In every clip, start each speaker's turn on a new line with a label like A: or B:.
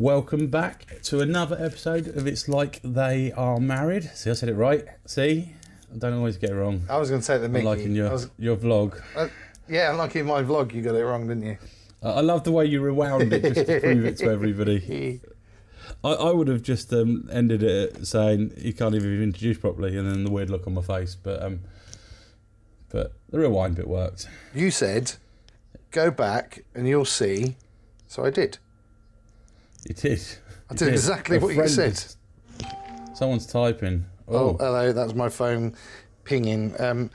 A: Welcome back to another episode of It's Like They Are Married. See, I said it right. See? I don't always get it wrong.
B: I was going to say the Mickey.
A: Like in
B: I
A: your,
B: was,
A: your vlog.
B: uh, yeah, like in my vlog, you got it wrong, didn't you?
A: I I love the way you rewound it just to prove it to everybody. I, I would have just um, ended it saying you can't even introduce properly, and then the weird look on my face. But um, but the rewind bit worked.
B: You said, go back and you'll see. So I did.
A: You did.
B: I did exactly what you said.
A: Someone's typing.
B: Oh,
A: Oh,
B: hello, that's my phone pinging. Um,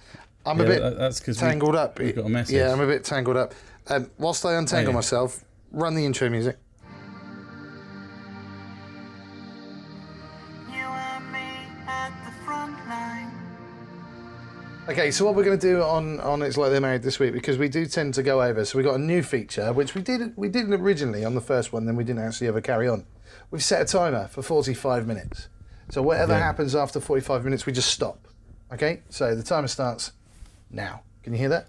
B: I'm
A: yeah,
B: a bit
A: that's
B: tangled up.
A: a message.
B: Yeah, I'm a bit tangled up. Um, whilst I untangle
A: Oh, yeah.
B: myself, run the intro music. Okay, so what we're going to do on on it's like they're married this week because we do tend to go over. So we got a new feature which we did we didn't originally on the first one, then we didn't actually ever carry on. We've set a timer for 45 minutes. So whatever
A: Yeah.
B: happens after 45 minutes, we just stop. Okay, so the timer starts now. Can you hear that?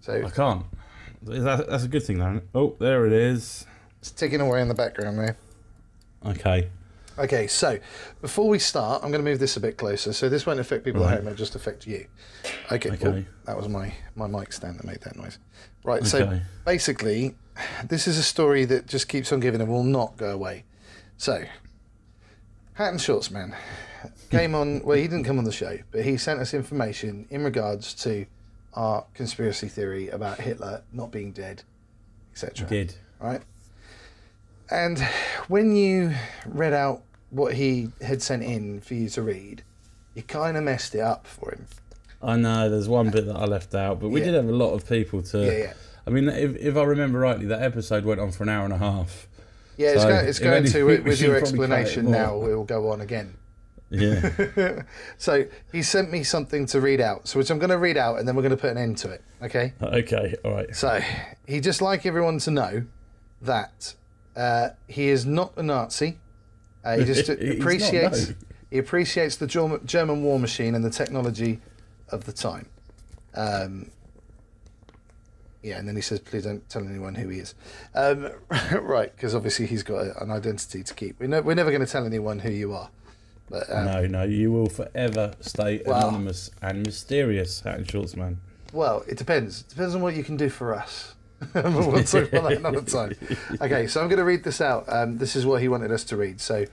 B: So
A: I can't. That, that's a good thing, though. Oh, there it is.
B: it's ticking away in the background there.
A: Okay.
B: Okay, so before we start, I'm going to move this a bit closer. So this won't affect people
A: Right.
B: at home; it'll just affect you. Okay.
A: Oh, okay.
B: oh, that was my my mic stand that made that noise. Right.
A: Okay.
B: So basically, this is a story that just keeps on giving and will not go away. So, Hat and Shorts Man came on. Well, he didn't come on the show, but he sent us information in regards to our conspiracy theory about Hitler not being dead, etc
A: Did.
B: right? And when you read out what he had sent in for you to read, you kind of messed it up for him.
A: I know there's one bit that I left out, but we
B: Yeah.
A: did have a lot of people to.
B: Yeah, yeah.
A: I mean, if, if I remember rightly, that episode went on for an hour and a half.
B: Yeah, it's going, it's going
A: anything,
B: to, with your explanation now, it will go on again.
A: Yeah.
B: So he sent me something to read out, so which I'm going to read out and then we're going to put an end to it, okay?
A: okay. All right.
B: So he just like everyone to know that uh, he is not a Nazi. Uh, he just
A: He's not,
B: appreciates
A: no.
B: he appreciates the German, war machine and the technology of the time. Um, yeah, and then he says, "Please don't tell anyone who he is." Um, right, because obviously he's got a, an identity to keep. We're, we're never going to tell anyone who you are. But um,
A: No, no, you will forever stay
B: Well-
A: anonymous and mysterious, Hat and Shorts man.
B: Well, it depends. It depends on what you can do for us. we'll talk about that another time. Okay, so I'm going to read this out. Um, this is what he wanted us to read. So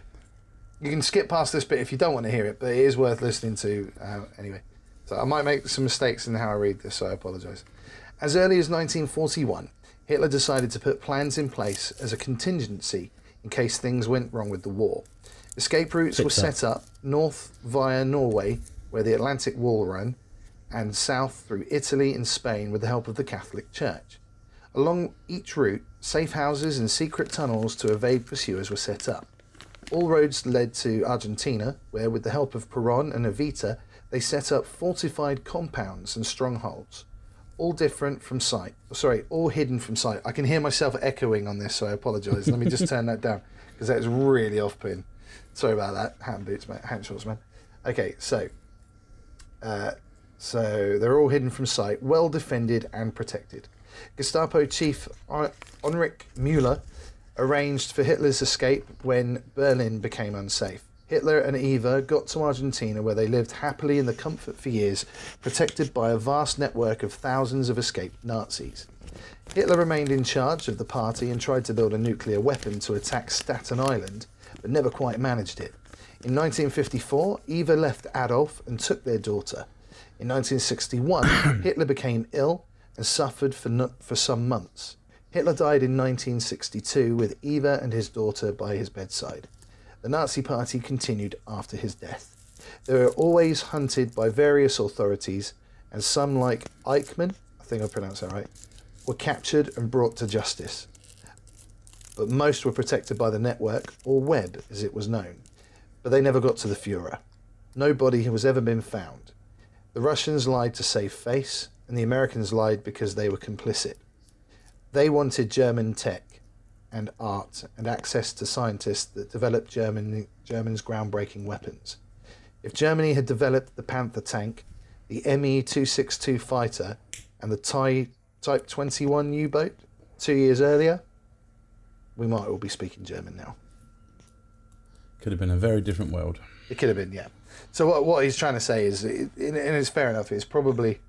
B: you can skip past this bit if you don't want to hear it, but it is worth listening to uh, anyway. So I might make some mistakes in how I read this, so I apologise. As early as 1941, Hitler decided to put plans in place as a contingency in case things went wrong with the war. Escape routes were set up north via Norway, where the Atlantic Wall ran, and south through Italy and Spain with the help of the Catholic Church. Along each route, safe houses and secret tunnels to evade pursuers were set up. All roads led to Argentina, where, with the help of Peron and Evita, they set up fortified compounds and strongholds. All different from sight. Sorry, all hidden from sight. I can hear myself echoing on this, so I apologise. Let me just turn that down because that is really off pin. Sorry about that. Hand boots, man. Hand shorts, man. Okay, so uh, so they're all hidden from sight, well defended and protected. Gestapo chief Heinrich Ulrich Müller arranged for Hitler's escape when Berlin became unsafe. Hitler and Eva got to Argentina where they lived happily in the comfort for years, protected by a vast network of thousands of escaped Nazis. Hitler remained in charge of the party and tried to build a nuclear weapon to attack Staten Island, but never quite managed it. In 1954, Eva left Adolf and took their daughter. In 1961, Hitler became ill and suffered for, no- for some months. Hitler died in 1962 with Eva and his daughter by his bedside. The Nazi Party continued after his death. They were always hunted by various authorities, and some, like Eichmann, I think I pronounced that right, were captured and brought to justice. But most were protected by the network, or web as it was known. But they never got to the Fuhrer. No body has ever been found. The Russians lied to save face, and the Americans lied because they were complicit. They wanted German tech and art and access to scientists that developed German, German's groundbreaking weapons. If Germany had developed the Panther tank, the ME 262 fighter, and the Ty Type 21 U boat two years earlier, we might all be speaking German now.
A: Could have been a very different world.
B: It could have been, yeah. So what, what he's trying to say is, and it's fair enough. It's probably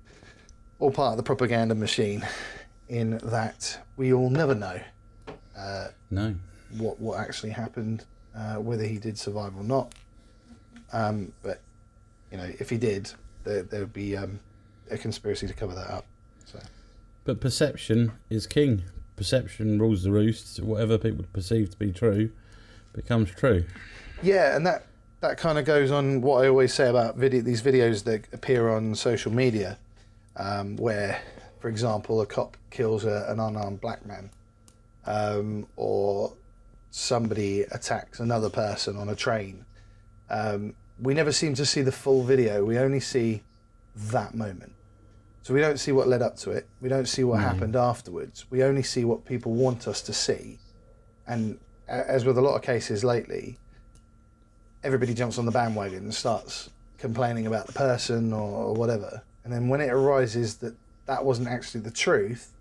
B: all part of the propaganda machine, in that we all never know
A: No.
B: what what actually happened, uh, whether he did survive or not. Um, but you know, if he did, there there would be um, a conspiracy to cover that up. So
A: But perception is king. Perception rules the roost. Whatever people perceive to be true becomes true.
B: yeah, and that that kind of goes on what I always say about video these videos that appear on social media, um, where, for example, a cop kills a, an unarmed black man, um, or somebody attacks another person on a train. Um, we never seem to see the full video. We only see that moment. So we don't see what led up to it. We don't see what happened afterwards. We only see what people want us to see. And as with a lot of cases lately, everybody jumps on the bandwagon and starts complaining about the person or, or whatever. And then when it arises that that wasn't actually the truth,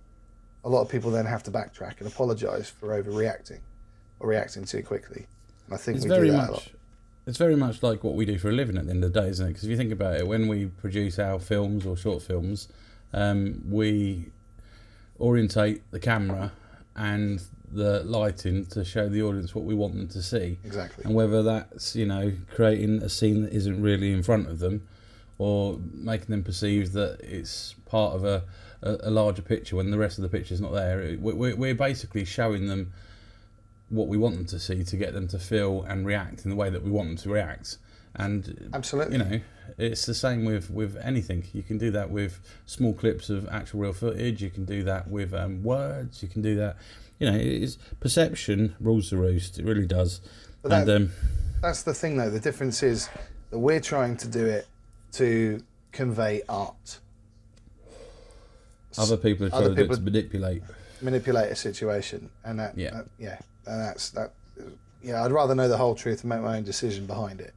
B: a lot of people then have to backtrack and apologise for overreacting or reacting too quickly. And I think
A: It's
B: we
A: very
B: do that a lot.
A: much. It's very much like what we do for a living at the end of the day, isn't it? Because if you think about it, when we produce our films or short films, um, we orientate the camera and the lighting to show the audience what we want them to see.
B: Exactly.
A: And whether that's, you know, creating a scene that isn't really in front of them or making them perceive that it's part of a, a, a larger picture when the rest of the picture's not there. We- We're, we're basically showing them what we want them to see to get them to feel and react in the way that we want them to react. And
B: Absolutely.
A: you know, it's the same with with anything. You can do that with small clips of actual real footage. You can do that with um, words. You can do that. You know, it is perception rules the roost. It really does.
B: But
A: and
B: that-
A: um,
B: That's the thing, though. The difference is that we're trying to do it to convey art,
A: other people are trying to,
B: people-
A: to manipulate.
B: manipulate a situation, and that,
A: Yeah.
B: that- yeah, and that's that. Yeah, I'd rather know the whole truth and make my own decision behind it.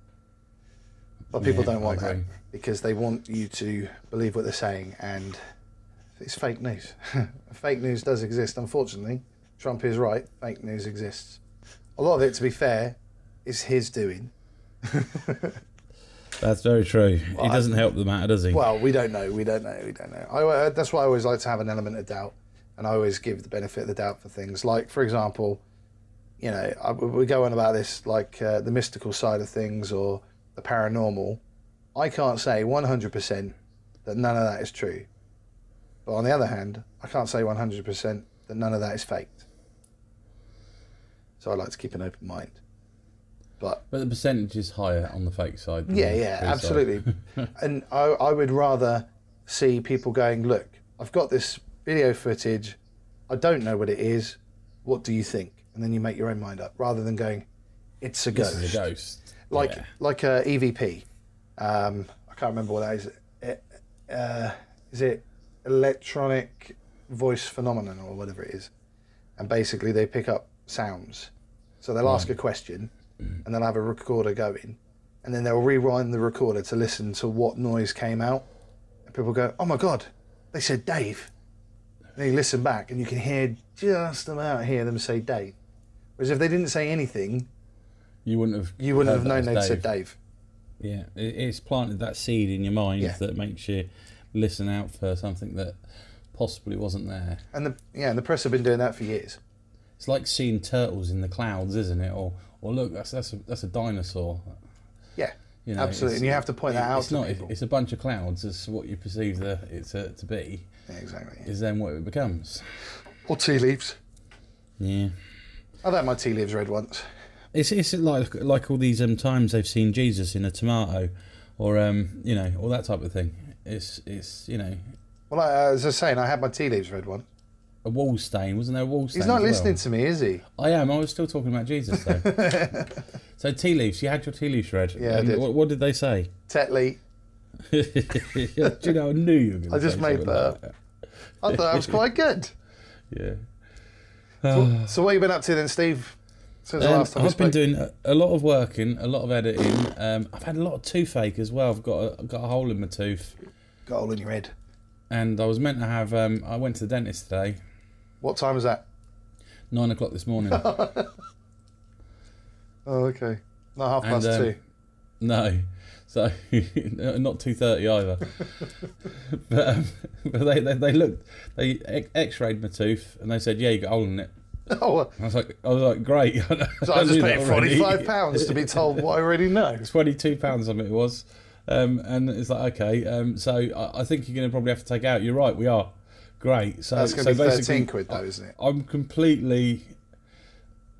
B: But people
A: Yeah,
B: don't want that because they want you to believe what they're saying, and it's fake news. fake news does exist, unfortunately. Trump is right. Fake news exists. A lot of it, to be fair, is his doing.
A: That's very true. he
B: Well, I-
A: doesn't help the matter, does he?
B: Well, we don't know. We don't know. We don't know. I, uh, that's why I always like to have an element of doubt, and I always give the benefit of the doubt for things. Like, for example, you know, I, we go on about this, like uh, the mystical side of things or the paranormal. I can't say 100% that none of that is true. But on the other hand, I can't say 100% that none of that is faked. So I like to keep an open mind. But
A: but the percentage is higher on the fake side. than
B: yeah, yeah, absolutely. and I, I would rather see people going, look, I've got this video footage. I don't know what it is. What do you think? And then you make your own mind up, rather than going, it's a ghost.
A: It's a ghost.
B: Like
A: Yeah.
B: like a EVP. Um, I can't remember what that is. Uh, uh, is it electronic voice phenomenon or whatever it is? And basically, they pick up sounds. So they'll ask a question, and they'll have a recorder going, and then they'll rewind the recorder to listen to what noise came out. And people go, "Oh my god, they said Dave." And then you listen back, and you can hear just about hear them say Dave. Whereas if they didn't say anything,
A: You wouldn't have.
B: you wouldn't have known they'd said Dave.
A: Yeah, it's planted that seed in your mind
B: Yeah.
A: that makes you listen out for something that possibly wasn't there.
B: And the yeah, and the press have been doing that for years.
A: It's like seeing turtles in the clouds, isn't it? Or, or look, that's that's a, that's a dinosaur.
B: Yeah,
A: You know,
B: absolutely. And you have to point that out
A: It's not.
B: people.
A: It's a bunch of clouds. It's what you perceive the it to, to be.
B: Yeah, exactly.
A: Is then what it becomes.
B: Or tea leaves.
A: Yeah.
B: I've had my tea leaves read once.
A: It's it's like like all these um, times they've seen Jesus in a tomato, or um you know all that type of thing. It's it's you know
B: Well, I, as I was saying, I had my tea leaves read once.
A: A wall stain, wasn't there? A wall stain.
B: He's not
A: as well?
B: listening to me, is he?
A: I am. I was still talking about Jesus though. so tea leaves. You had your tea leaves read.
B: Yeah, I did.
A: What, what did they say?
B: Tetley.
A: Do you know? I knew you were going to.
B: I just made that up. I thought that was quite good.
A: Yeah.
B: So, so what have you been up to then, Steve? Since the
A: Um,
B: last time
A: I've been doing a, a lot of working, a lot of editing. Um, I've had a lot of toothache as well. I've got a, I've got a hole in my tooth,
B: Got a hole in your head.
A: and I was meant to have. Um, I went to the dentist today.
B: What time is that?
A: Nine o'clock this morning.
B: Oh, okay. Not half
A: And,
B: past
A: um,
B: two.
A: No, so not two thirty either. but um, but they, they they looked they X-rayed my tooth and they said yeah you got a hole in it.
B: Oh,
A: I was like I was like great.
B: so I just paid forty-five pounds to be told what I already know.
A: Twenty two pounds something it was, um, and it's like okay, um, so I, I think you're going to probably have to take it out. You're right, we are great. So
B: That's going
A: so
B: to be thirteen quid, though, isn't it?
A: I'm completely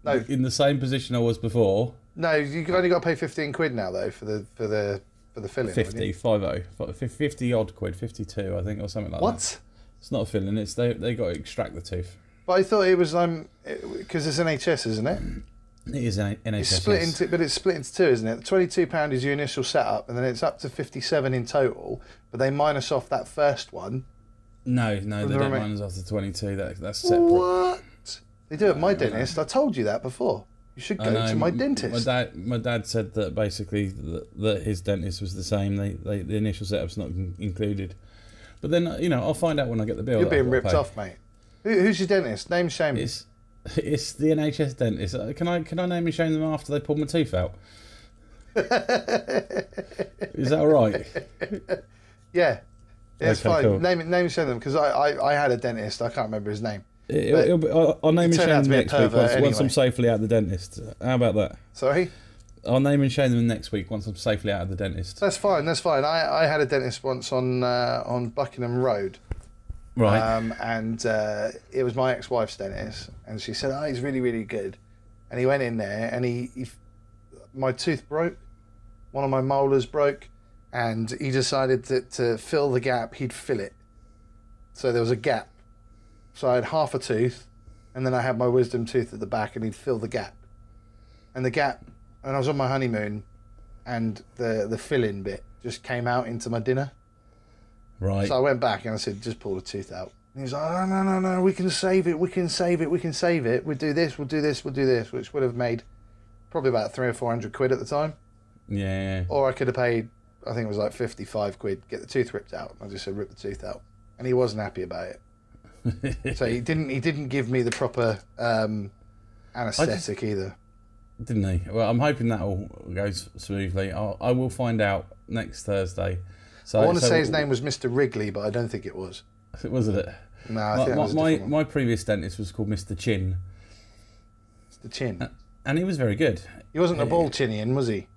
B: No,
A: in the same position I was before.
B: no, you've only got to pay fifteen quid now, though, for the for the for the filling. haven't
A: 50, 50, 50 odd quid, 52 I think, or something like that.
B: What?
A: It's not a filling, it's they, they got to extract the tooth.
B: But I thought it was um because it's NHS, isn't it?
A: It is an NHS.
B: It's split into, but it's split into two, isn't it? The twenty-two pound is your initial setup, and then it's up to fifty-seven in total. But they minus off that first one.
A: No, no, they
B: the
A: don't run us after 22. That, that's separate.
B: What? They do at my dentist. I told you that before. You should
A: I
B: go
A: know,
B: to my
A: m-
B: dentist.
A: My dad, my dad said that basically that, that his dentist was the same. They, they, the initial setup's not in- included. But then, you know, I'll find out when I get the bill.
B: You're
A: that I've
B: being
A: got to
B: ripped
A: pay.
B: off, mate. Who, who's your dentist? Name, shame.
A: It's, it's the NHS dentist. Uh, Can I, can I name and shame them after they pulled my tooth out? Is that all right?
B: Yeah. Yeah, it's fine.
A: cool.
B: Name, name, shame them because I, I, I had a dentist. I can't remember his name.
A: It, it'll be, I'll, I'll name and shame them next week once, once I'm safely out of the dentist. How about that?
B: Sorry.
A: I'll name and shame them next week once I'm safely out of the dentist.
B: That's fine. That's fine. I, I had a dentist once on uh, on Buckingham Road.
A: Right.
B: Um, and uh, it was my ex-wife's dentist, and she said, "Oh, he's really, really good." And he went in there, and he, he, my tooth broke, one of my molars broke, and he decided that to fill the gap, he'd fill it. So there was a gap. So I had half a tooth, and then I had my wisdom tooth at the back, and he'd fill the gap. And the gap, and I was on my honeymoon, and the the filling bit just came out into my dinner.
A: right.
B: So I went back and I said, just pull the tooth out. And he was like, oh, no, no, no, we can save it, we can save it, we can save it. We'll do this, we'll do this, we'll do this, which would have made probably about three or four hundred quid at the time.
A: yeah.
B: Or I could have paid, I think it was like 55 quid, get the tooth ripped out. I just said, rip the tooth out. And he wasn't happy about it. so he didn't, he didn't give me the proper um, anaesthetic either.
A: Didn't he? Well, I'm hoping that all goes smoothly. I'll, I will find out next Thursday. So
B: I want to
A: so
B: say his name was Mr. Wrigley, but I don't think it was.
A: wasn't it?
B: No, I
A: My, my,
B: was
A: my, my previous dentist was called Mr. Chin,
B: Mr. chin.
A: and he was very good.
B: He wasn't a ball chinian, was he?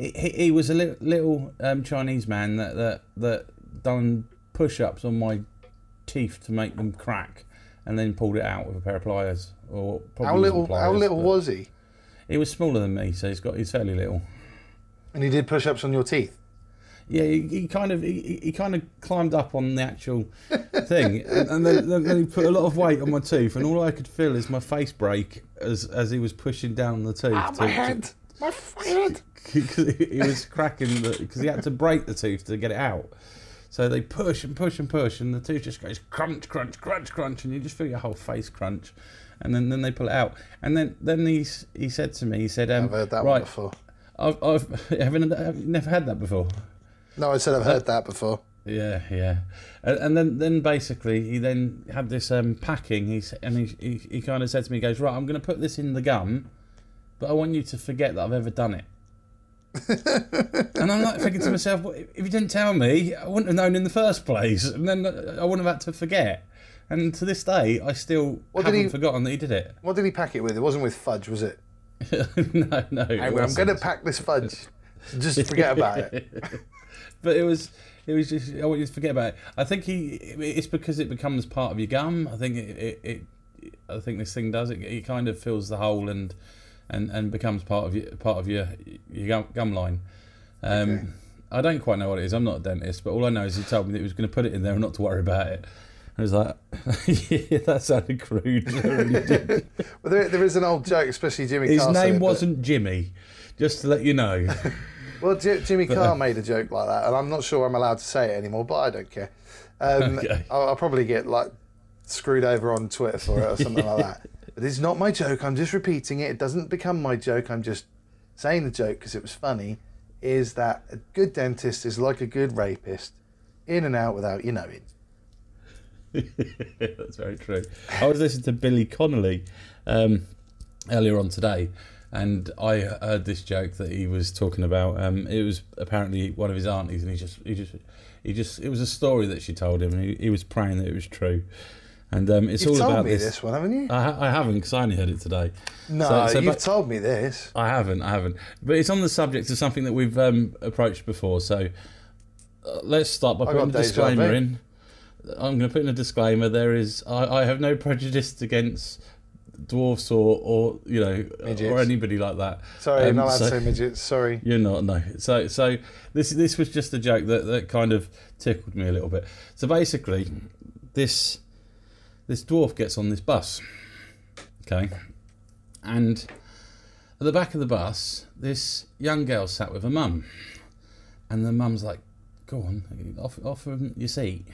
A: He, he, was a little, little um, Chinese man that, that that done push-ups on my teeth to make them crack, and then pulled it out with a pair of pliers. Or probably
B: How little? how little was he?
A: He was smaller than me, so he's got he's fairly little.
B: And he did push-ups on your teeth.
A: Yeah, he, he kind of he, he kind of climbed up on the actual thing, and, and then, then he put a lot of weight on my tooth, and all I could feel is my face break as as he was pushing down the tooth.
B: Ah,
A: to-
B: my
A: to-
B: head, my head.
A: because he he was cracking the because he had to break the tooth to get it out. So they push and push and push, and the tooth just goes crunch, crunch, crunch, crunch, and you just feel your whole face crunch. And then, then they pull it out. And then then he he said to me, he said, um,
B: I've heard that one
A: right,
B: before.
A: I've, I've haven't have never had that before.
B: No, I said I've heard that before.
A: Yeah, yeah, and, and then then basically he then had this um, packing. He's and he, he he kind of said to me, he goes right, I'm going to put this in the gum, but I want you to forget that I've ever done it. and I'm like thinking to myself, well, if you didn't tell me, I wouldn't have known in the first place, and then I wouldn't have had to forget. And to this day, I still
B: What
A: haven't
B: he-
A: forgotten that he did it.
B: What did he pack it with? It wasn't with fudge, was it?
A: no, no. it
B: I'm going to pack this fudge. Just forget about it.
A: but it was it was just I want you to forget about it. I think he it's because it becomes part of your gum. I think it, it, it I think this thing does it. It kind of fills the hole and and, and becomes part of your part of your your gum, line. Um,
B: Okay.
A: I don't quite know what it is. I'm not a dentist, but all I know is he told me that he was going to put it in there and not to worry about it. I was like, yeah, that sounded crude. It really did.
B: Well, there, there is an old joke, especially Jimmy
A: His
B: Carr.
A: name wasn't Jimmy, just to let you know.
B: Well, J- Jimmy
A: uh,
B: Carr made a joke like that, and I'm not sure I'm allowed to say it anymore, but I don't care. Um,
A: Okay.
B: I'll, I'll probably get like screwed over on Twitter for it or something like that. But it's not my joke. I'm just repeating it. It doesn't become my joke. I'm just saying the joke because it was funny. Is that a good dentist is like a good rapist, in and out without you knowing.
A: That's very true. I was listening to Billy Connolly um, earlier on today, and I heard this joke that he was talking about. Um, it was apparently one of his aunties, and he just, he just, he just. It was a story that she told him, and he, he was praying that it was true. And um, it's
B: You've
A: all
B: told
A: about
B: me
A: this.
B: this. one, haven't you?
A: I, ha- I haven't because I only heard it today.
B: no,
A: so- so
B: you've told me this.
A: I haven't, I haven't. But it's on the subject of something that we've um, approached before. So uh, let's start by
B: I
A: putting a disclaimer in. I'm going to put in a disclaimer. There is, I, I have no prejudice against dwarfs or, or you know,
B: Midgets.
A: or anybody like that.
B: Sorry,
A: Um,
B: I'm not allowed
A: so-
B: to say midgets. Sorry.
A: You're not, no. So, so this this was just a joke that, that kind of tickled me a little bit. So basically, this this dwarf gets on this bus, okay, and at the back of the bus, this young girl sat with her mum, and the mum's like, "Go on, off, offer him your seat."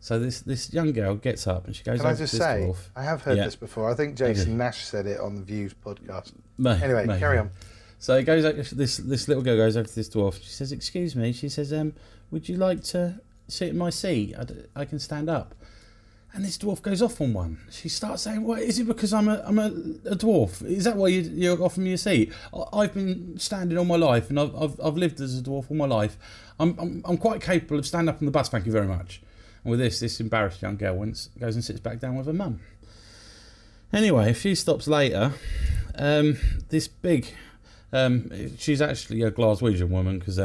A: So this this young girl gets up and she goes
B: Can I just say,
A: dwarf.
B: I have heard
A: Yeah.
B: this before. I think Jason Nash said it on the Views podcast.
A: May-
B: Anyway,
A: may-
B: carry on.
A: So it goes. over, This this little girl goes over to this dwarf. She says, "Excuse me." She says, "Um, would you like to sit in my seat? I, d- I can stand up." And this dwarf goes off on one. She starts saying, "Well, is it? Because I'm a I'm a, a dwarf? Is that why you, you're offering me a seat? I- I've been standing all my life, and I've I've, I've lived as a dwarf all my life. I'm, I'm I'm quite capable of standing up on the bus. Thank you very much." And with this, this embarrassed young girl went, goes and sits back down with her mum. Anyway, a few stops later, um, this big um, she's actually a Glaswegian woman because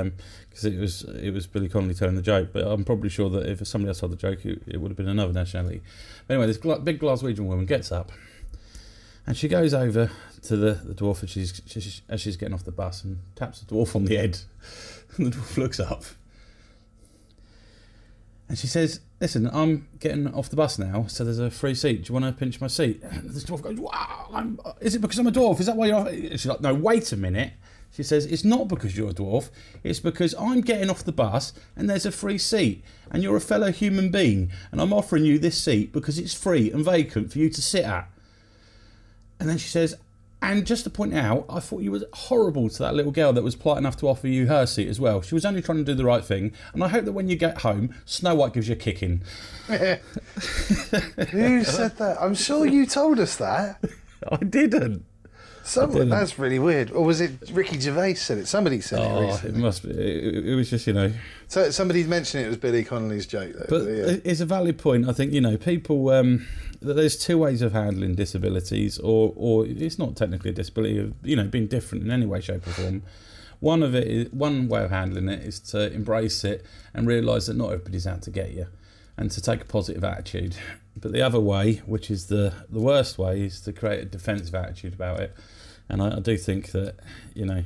A: because it was it was Billy Connolly telling the joke. But I'm probably sure that if somebody else told the joke, it, it would have been another nationality. But anyway, this big Glaswegian woman gets up and she goes over to the, the dwarf as she's, as she's getting off the bus and taps the dwarf on the head. And the dwarf looks up and she says, "Listen, I'm getting off the bus now, so there's a free seat. Do you want to pinch my seat?" And the dwarf goes, "Wow, I'm, uh, is it because I'm a dwarf? Is that why you're?" off-" She's like, "No, wait a minute." She says, "It's not because you're a dwarf. It's because I'm getting off the bus and there's a free seat, and you're a fellow human being, and I'm offering you this seat because it's free and vacant for you to sit at." And then she says, and just to point out, I thought you were horrible to that little girl that was polite enough to offer you her seat as well. She was only trying to do the right thing, and I hope that when you get home, Snow White gives you a kicking.
B: Who said that? I'm sure you told us that.
A: I didn't.
B: Someone, that's really weird. Or was it Ricky Gervais said it? Somebody said it
A: Oh, it
B: recently.
A: must be. It, it was just, you know.
B: So somebody mentioned it was Billy Connolly's joke. Though,
A: But
B: yeah.
A: it's a valid point. I think you know people. Um, there's two ways of handling disabilities, or or it's not technically a disability. Of, you know, being different in any way, shape, or form. One of it is one way of handling it is to embrace it and realise that not everybody's out to get you, and to take a positive attitude. But the other way, which is the the worst way, is to create a defensive attitude about it. And I, I do think that you know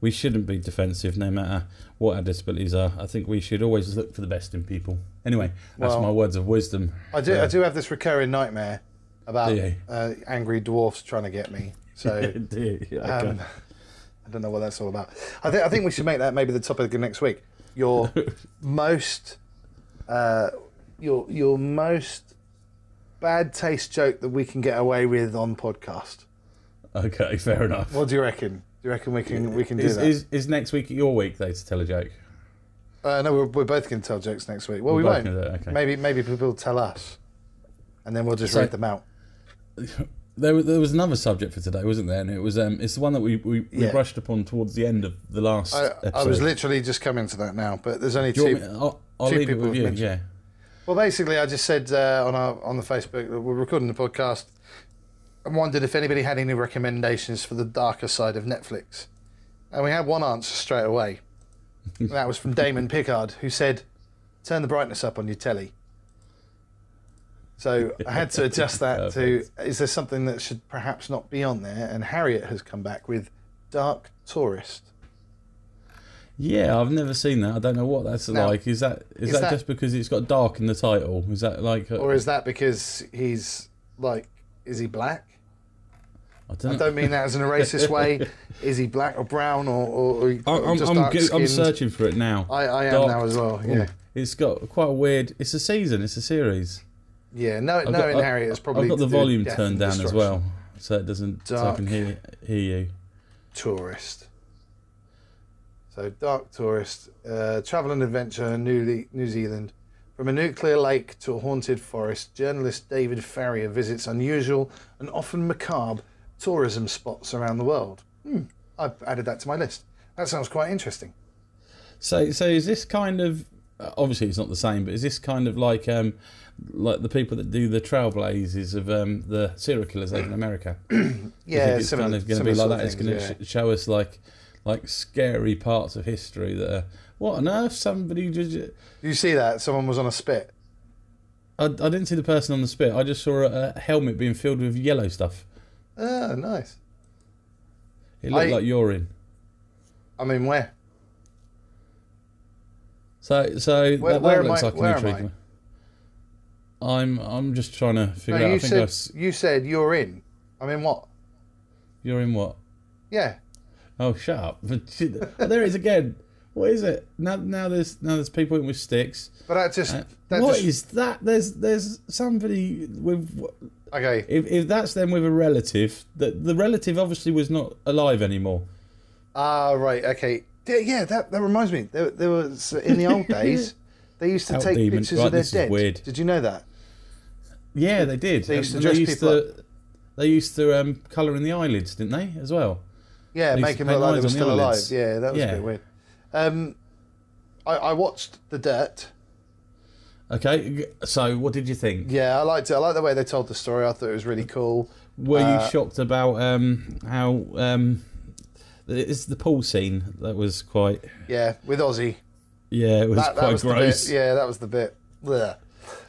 A: we shouldn't be defensive no matter what our disabilities are. I think we should always look for the best in people. Anyway, that's
B: Well,
A: my words of wisdom.
B: I do.
A: Yeah.
B: I do have this recurring nightmare about uh, angry dwarfs trying to get me. So
A: Do? Yeah, okay.
B: um, I don't know what that's all about. I think I think we should make that maybe the topic of next week. Your most, uh, your your most bad taste joke that we can get away with on podcast.
A: Okay, fair enough.
B: What do you reckon? Do you reckon we can we can do
A: Is,
B: that?
A: is, is next week your week though to tell a joke?
B: Uh, no, we're, we're both going to tell jokes next week. Well,
A: We're
B: we
A: both
B: won't.
A: gonna do it, okay.
B: Maybe maybe people tell us, and then we'll just
A: So-
B: read them out.
A: There, was- there was another subject for today, wasn't there? And it was um, it's the one that we, we, we
B: Yeah.
A: brushed upon towards the end of the last
B: I,
A: episode.
B: I was literally just coming to that now, but there's only
A: Do you
B: two.
A: want me, I'll, I'll
B: two
A: leave it
B: people
A: with
B: have
A: you.
B: mentioned-
A: Yeah.
B: Well, basically, I just said uh, on our on the Facebook that we're recording the podcast, and wondered if anybody had any recommendations for the darker side of Netflix, and we had one answer straight away. That was from Damon Pickard, who said, "Turn the brightness up on your telly." So I had to adjust that to: is there something that should perhaps not be on there? And Harriet has come back with Dark Tourist.
A: Yeah, I've never seen that. I don't know what that's
B: Now,
A: like. Is that is,
B: is
A: that,
B: that-
A: just because it's got dark in the title? Is that like? uh,
B: Or is that because he's like, is he black?
A: I don't
B: I don't mean that as in a racist way. Is he black or brown or, or, or
A: I'm,
B: just
A: I'm,
B: dark
A: go- I'm searching for it now.
B: I, I am
A: Dark-
B: now as well.
A: Ooh,
B: Yeah,
A: It's got quite a weird. It's a season. It's a series.
B: yeah. No,
A: I've
B: knowing
A: got-
B: Harriet is probably.
A: I've got the volume turned down as well, so it doesn't. Dark So I can hear hear you.
B: Tourist. So dark tourist, uh, travel and adventure, New New Zealand, From a nuclear lake to a haunted forest, journalist David Farrier visits unusual and often macabre tourism spots around the world. Hmm, I've added that to my list. That sounds quite interesting.
A: So, so is this kind of uh, obviously it's not the same, but is this kind of like um, like the people that do the trailblazes of um, the serial killers over in America?
B: Yeah,
A: it's kind of going to be like that.
B: of
A: It's going
B: things,
A: to sh- show us like like scary parts of history that are what on earth somebody just.
B: You see that? Someone was on a spit.
A: I, I didn't see the person on the spit. I just saw a, a helmet being filled with yellow stuff.
B: Ah, nice.
A: It looked
B: I-
A: like urine.
B: I mean, where?
A: So so
B: Where-
A: that,
B: where
A: that
B: am
A: looks
B: I-
A: like an
B: am I?
A: intriguing. I'm I'm just trying to figure
B: No,
A: out. I
B: you
A: think
B: said
A: I've s-
B: you said you're in. I mean, what?
A: you're in what?
B: Yeah.
A: Oh, shut up! there it is again. What is it? Now, now there's now there's people with sticks.
B: But that just
A: Uh,
B: that
A: what
B: just
A: is that? There's there's somebody with.
B: okay.
A: If, if that's them with a relative, the the relative obviously was not alive anymore.
B: Ah, right. Okay. Yeah, that that reminds me. There, there was in the old days. They used to
A: Out
B: take
A: demon.
B: pictures
A: Right,
B: of their dead.
A: weird.
B: Did you know that?
A: Yeah, they did.
B: They used to dress
A: they used
B: people
A: to, They used to um, colour in the eyelids, didn't they, as well?
B: Yeah,
A: They
B: make them look like they were
A: on the
B: still alive. Yeah, that was
A: Yeah.
B: a bit weird. Um, I, I watched The Dirt.
A: Okay, so what did you think?
B: Yeah, I liked it. I liked the way they told the story. I thought it was really cool.
A: Were
B: Uh,
A: you shocked about um, how um, it's the pool scene that was quite?
B: Yeah, with Ozzy.
A: Yeah, it was
B: That, that
A: quite
B: was
A: gross.
B: bit. Yeah, that was the bit.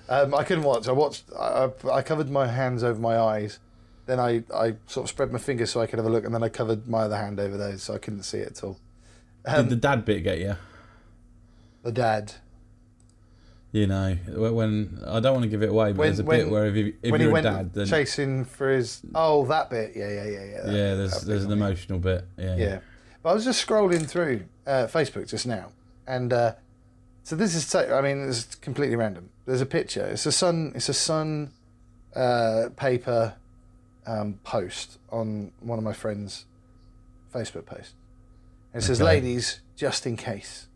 B: Um, I couldn't watch. I watched. I, I I covered my hands over my eyes. Then I, I sort of spread my fingers so I could have a look, and then I covered my other hand over those so I couldn't see it at all. Um,
A: Did the dad bit get you?
B: the dad.
A: You know, when, I don't want to give it away, but
B: When-
A: there's a
B: when-
A: bit where if, you, if you're a dad, then
B: chasing for his oh that bit. Yeah yeah yeah yeah that-
A: yeah, there's there's an emotional bit. Yeah,
B: yeah. But I was just scrolling through uh, Facebook just now and uh, so this is ta- I mean it's completely random. There's a picture. It's a sun it's a sun uh, paper um, post on one of my friends Facebook posts. and it says
A: Okay.
B: ladies just in case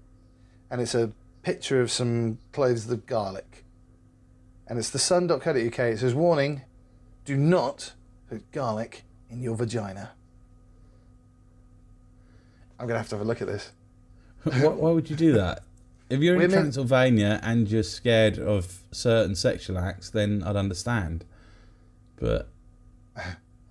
B: and it's a picture of some clothes of garlic and it's the sun.co.uk it says warning do not put garlic in your vagina I'm gonna have to have a look at this.
A: why, why would you do that? If you're in
B: Women-
A: Transylvania and you're scared of certain sexual acts, then I'd understand. But
B: Well,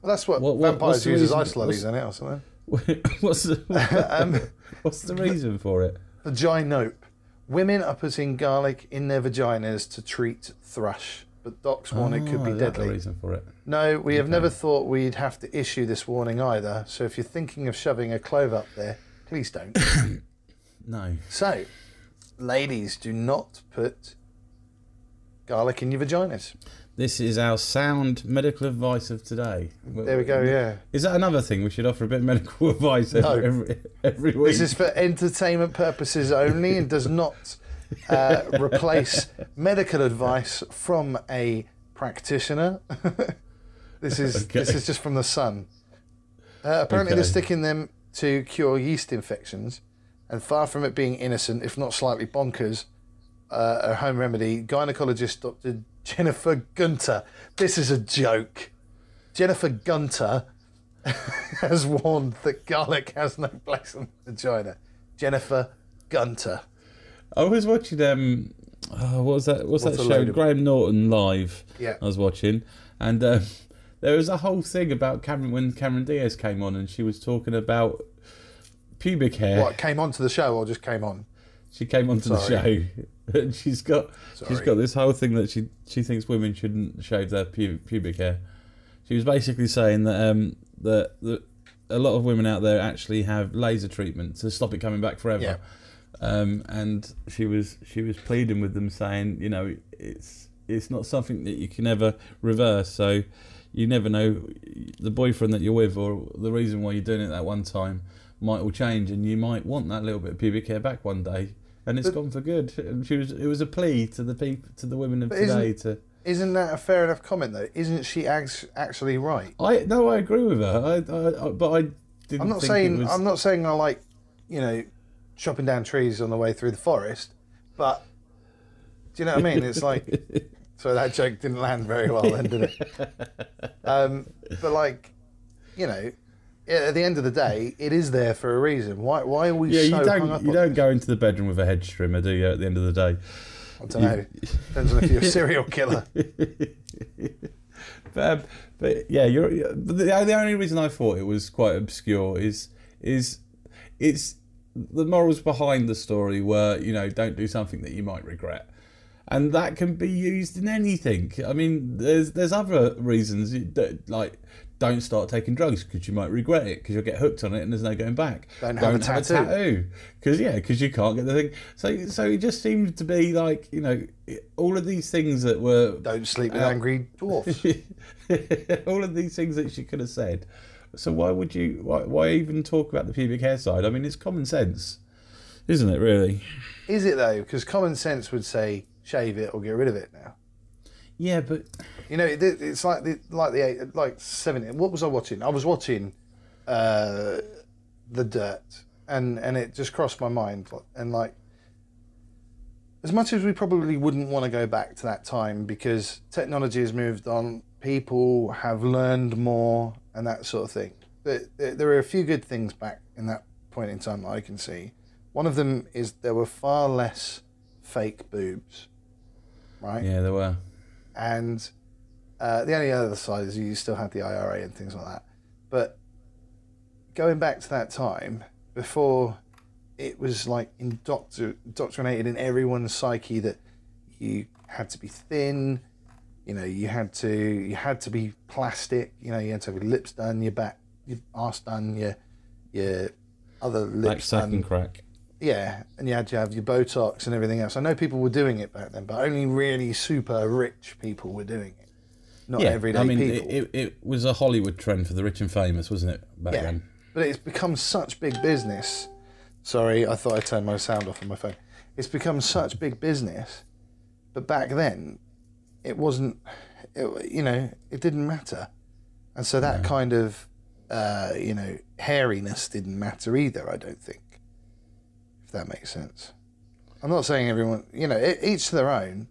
B: that's what,
A: What-
B: vampires use as ice lollies, isn't it, or something?
A: what's the
B: um,
A: what's the reason for it?
B: vaginope. Women are putting garlic in their vaginas to treat thrush, but docs warn it could
A: Oh,
B: be
A: is that the
B: deadly.
A: reason for it.
B: No, we have never thought we'd have to issue this warning either. So if you're thinking of shoving a clove up there, please don't.
A: No.
B: so, ladies, do not put garlic in your vaginas.
A: This is our sound medical advice of today.
B: There we go. Yeah.
A: Is that another thing? We should offer a bit of medical advice
B: No.
A: every, every, every week.
B: This is for entertainment purposes only and does not uh, replace medical advice from a practitioner. this is
A: Okay.
B: this is just from the Sun. Uh, apparently, they're sticking them to cure yeast infections, and far from it being innocent, if not slightly bonkers, uh, a home remedy. Gynecologist Dr. Jennifer Gunter. This is a joke. Jennifer Gunter has warned that garlic has no place in the vagina. Jennifer Gunter.
A: I was watching um, oh, what was that? What's,
B: What's
A: that show?
B: of-
A: Graham Norton live.
B: Yeah.
A: I was watching, and um, there was a whole thing about Cameron when Cameron Diaz came on, and she was talking about pubic hair.
B: What came onto the show or just came on?
A: She came onto
B: Sorry.
A: the show, and she's got she's
B: Sorry.
A: got this whole thing that she she thinks women shouldn't shave their pu- pubic hair. She was basically saying that um that, that a lot of women out there actually have laser treatment to stop it coming back forever.
B: Yeah.
A: Um, and she was she was pleading with them, saying, you know, it's it's not something that you can ever reverse. So you never know the boyfriend that you're with or the reason why you're doing it that one time might all change, and you might want that little bit of pubic hair back one day, and it's
B: But-
A: gone for good. And she was it was a plea to the people to the women of today to.
B: Isn't that a fair enough comment though? Isn't she actually right?
A: I no, I agree with her. I, I, I but I didn't.
B: I'm not saying
A: was,
B: I'm not saying I like, you know, chopping down trees on the way through the forest, but Do you know what I mean? It's like, so that joke didn't land very well then, did it? Um, but like, you know, at the end of the day, it is there for a reason. Why? Why are we
A: Yeah,
B: so
A: you
B: hung
A: don't
B: up
A: you
B: on
A: don't go into the bedroom with a hedge trimmer, do you? At the end of the day,
B: I don't know. Depends on if you're a serial killer.
A: but, um, but yeah, you're. you're- But the, the only reason I thought it was quite obscure is is it's the morals behind the story were you know don't do something that you might regret, and that can be used in anything. I mean, there's there's other reasons like. Don't start taking drugs because you might regret it because you'll get hooked on it and there's no going back.
B: Don't have a tattoo.
A: tattoo because yeah, because you can't get the thing. So so it just seems to be like you know all of these things that were
B: Don't sleep with
A: Uh,
B: angry dwarfs.
A: all of these things that she could have said. So why would you? Why, why even talk about the pubic hair side? I mean, it's common sense, isn't it? Really?
B: Is it though? Because common sense would say shave it or get rid of it now.
A: Yeah, but
B: You know, it, it's like the like the eight, like seventy. What was I watching? I was watching uh, the Dirt, and and it just crossed my mind, and like as much as we probably wouldn't want to go back to that time because technology has moved on, people have learned more, and that sort of thing. But there are a few good things back in that point in time that I can see. One of them is there were far less fake boobs, right?
A: yeah, there were.
B: And uh, the only other side is you still had the IRA and things like that. But going back to that time, before it was like indoctr- indoctrinated in everyone's psyche that you had to be thin, you know, you had to you had to be plastic, you know, you had to have your lips done, your back, your arse done, your your other
A: Like
B: lips done.
A: second crack.
B: Yeah, and you had to have your Botox and everything else. I know people were doing it back then, but only really super rich people were doing it. Not
A: Yeah,
B: everyday
A: I mean,
B: people.
A: it, it was a Hollywood trend for the rich and famous, wasn't it? Back
B: yeah,
A: then.
B: but it's become such big business. Sorry, I thought I turned my sound off on my phone. It's become such big business, but back then, it wasn't. It, you know, it didn't matter, and so that kind of, uh, you know, hairiness didn't matter either. I don't think, if that makes sense. I'm not saying everyone, you know, e- each to their own,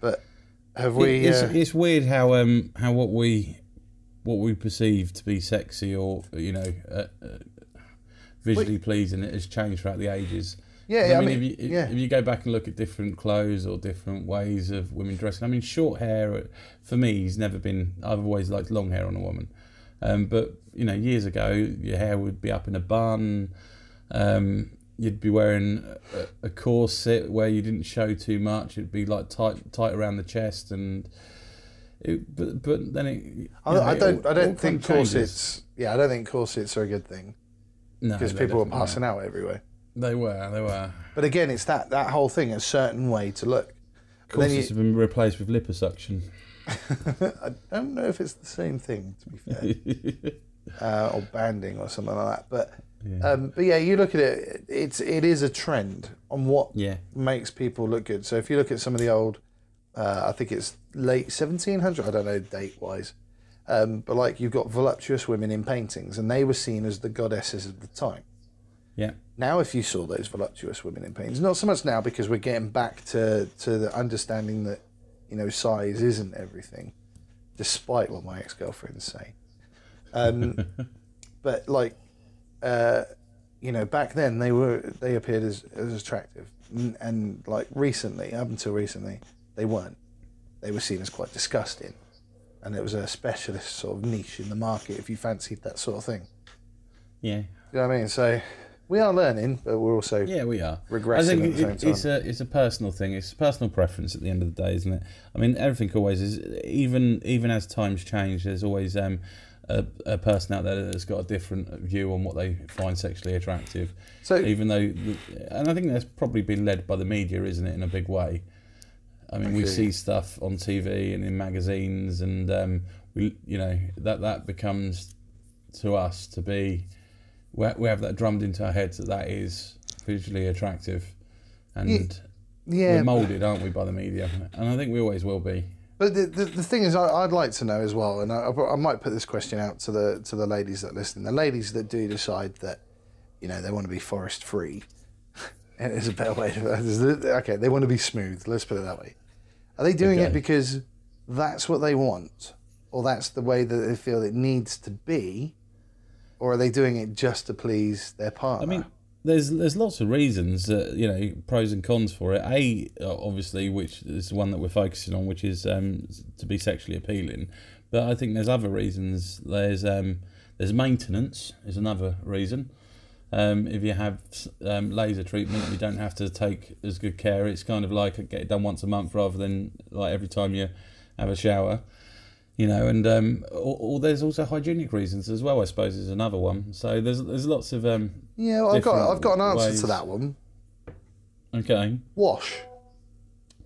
B: but have we?
A: it's,
B: uh,
A: it's weird how um how what we what we perceive to be sexy or you know uh, uh, visually pleasing it has changed throughout the ages.
B: Yeah,
A: I
B: I
A: mean,
B: mean,
A: if, you,
B: yeah.
A: if you go back and look at different clothes or different ways of women dressing, I mean, short hair uh, for me has never been. I've always liked long hair on a woman, um, but you know, years ago, your hair would be up in a bun. Um, you'd be wearing a, a corset where you didn't show too much. It'd be like tight, tight around the chest, and it, but but then it.
B: I,
A: know,
B: I don't.
A: all-
B: I don't think
A: of changes.
B: corsets. Yeah, I don't think corsets are a good thing
A: No,
B: because people were passing out everywhere.
A: They were. They were.
B: But again, it's that that whole thing, a certain way to look.
A: Corsets have been replaced with liposuction.
B: I don't know if it's the same thing, to be fair, uh, or banding or something like that. But
A: Yeah.
B: um, but yeah, you look at it. It's it is a trend on what
A: yeah.
B: makes people look good. So if you look at some of the old, uh, I think it's late 1700, I don't know date wise, um, but like you've got voluptuous women in paintings, and they were seen as the goddesses of the time.
A: Yeah.
B: Now, if you saw those voluptuous women in paintings, not so much now because we're getting back to, to the understanding that, you know, size isn't everything, despite what my ex girlfriends say. Um, but like, uh, you know, back then they were they appeared as, as attractive, and, and like recently, up until recently, they weren't. They were seen as quite disgusting, and it was a specialist sort of niche in the market if you fancied that sort of thing.
A: Yeah.
B: You know what I mean? So we are learning, but we're also
A: Yeah, we are.
B: Regressing
A: I think it- it's a it's a personal thing. It's a personal preference at the end of the day, isn't it? I mean, everything always is. Even even as times change, there's always um, a, a person out there that's got a different view on what they find sexually attractive.
B: So-
A: even though, and I think that's probably been led by the media, isn't it, in a big way. I mean, we see stuff on TV and in magazines, and um, we, you know, that that becomes to us to be we, we have that drummed into our heads that that is visually attractive and
B: yeah.
A: we're moulded aren't we by the media and i think we always will be
B: But the, the, the thing is, I, I'd like to know as well, and I, I might put this question out to the to the ladies that listen. The ladies that do decide that, you know, they want to be forest free, It's a better way to. Okay, they want to be smooth. Let's put it that way. Are they doing it because that's what they want, or that's the way that they feel it needs to be, or are they doing it just to please their partner?
A: I mean, there's there's lots of reasons, you know, pros and cons for it. A, uh, obviously, which is the one that we're focusing on, which is um, to be sexually appealing. But I think there's other reasons. There's um, there's maintenance is another reason. Um, if you have um, laser treatment, you don't have to take as good care. It's kind of like get it done once a month rather than like every time you have a shower. You know, and um, or, or there's also hygienic reasons as well. I suppose is another one. So there's there's lots of um,
B: yeah, well, I've got I've got an answer
A: ways.
B: to that one.
A: Okay.
B: Wash.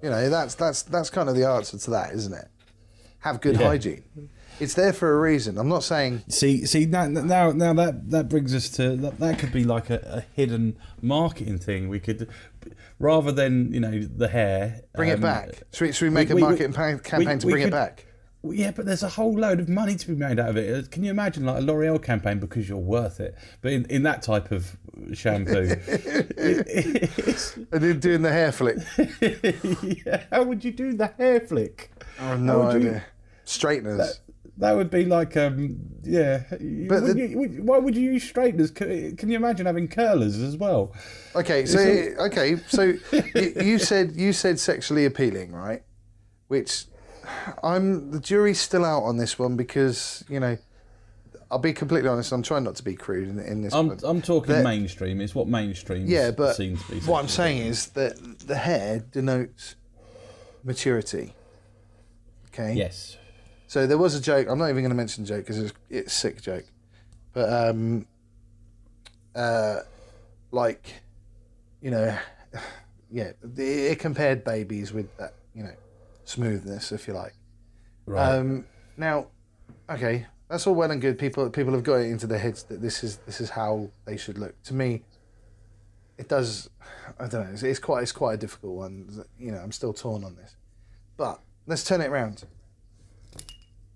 B: You know, that's that's that's kind of the answer to that, isn't it? Have good
A: Yeah.
B: hygiene. It's there for a reason. I'm not saying
A: See, see now, now, now that that brings us to that, that could be like a, a hidden marketing thing. We could, rather than you know the hair,
B: bring
A: um,
B: it back. Should we, should we make
A: we-
B: a
A: we-
B: marketing pa- campaign to
A: we
B: bring
A: could-
B: it back?
A: Well, Yeah, but there's a whole load of money to be made out of it. Can you imagine like a L'Oreal campaign because you're worth it? But in, in that type of shampoo, it's-
B: And then doing the hair flick.
A: yeah, how would you do the hair flick?
B: I have no
A: would you-
B: idea. Straighteners.
A: That would be like, um, yeah.
B: But
A: Would
B: the-
A: you- why would you use straighteners? Can you imagine having curlers as well?
B: Okay, so okay, so you, you said you said sexually appealing, right? Which I'm the jury's still out on this one because you know I'll be completely honest. I'm trying not to be crude in, in this.
A: I'm,
B: but-
A: I'm talking mainstream. It's what mainstream
B: yeah, but
A: seems to be.
B: what I'm saying is that the hair denotes maturity. Okay.
A: Yes.
B: So there was a joke. I'm not even going to mention the joke because it's it's a sick joke, but um, uh, like, you know, yeah, it compared babies with that, you know, smoothness, if you like.
A: Right.
B: Um, now, okay, that's all well and good. People people have got it into their heads that this is this is how they should look. To me, it does. I don't know. It's, it's quite it's quite a difficult one. You know, I'm still torn on this. But let's turn it around.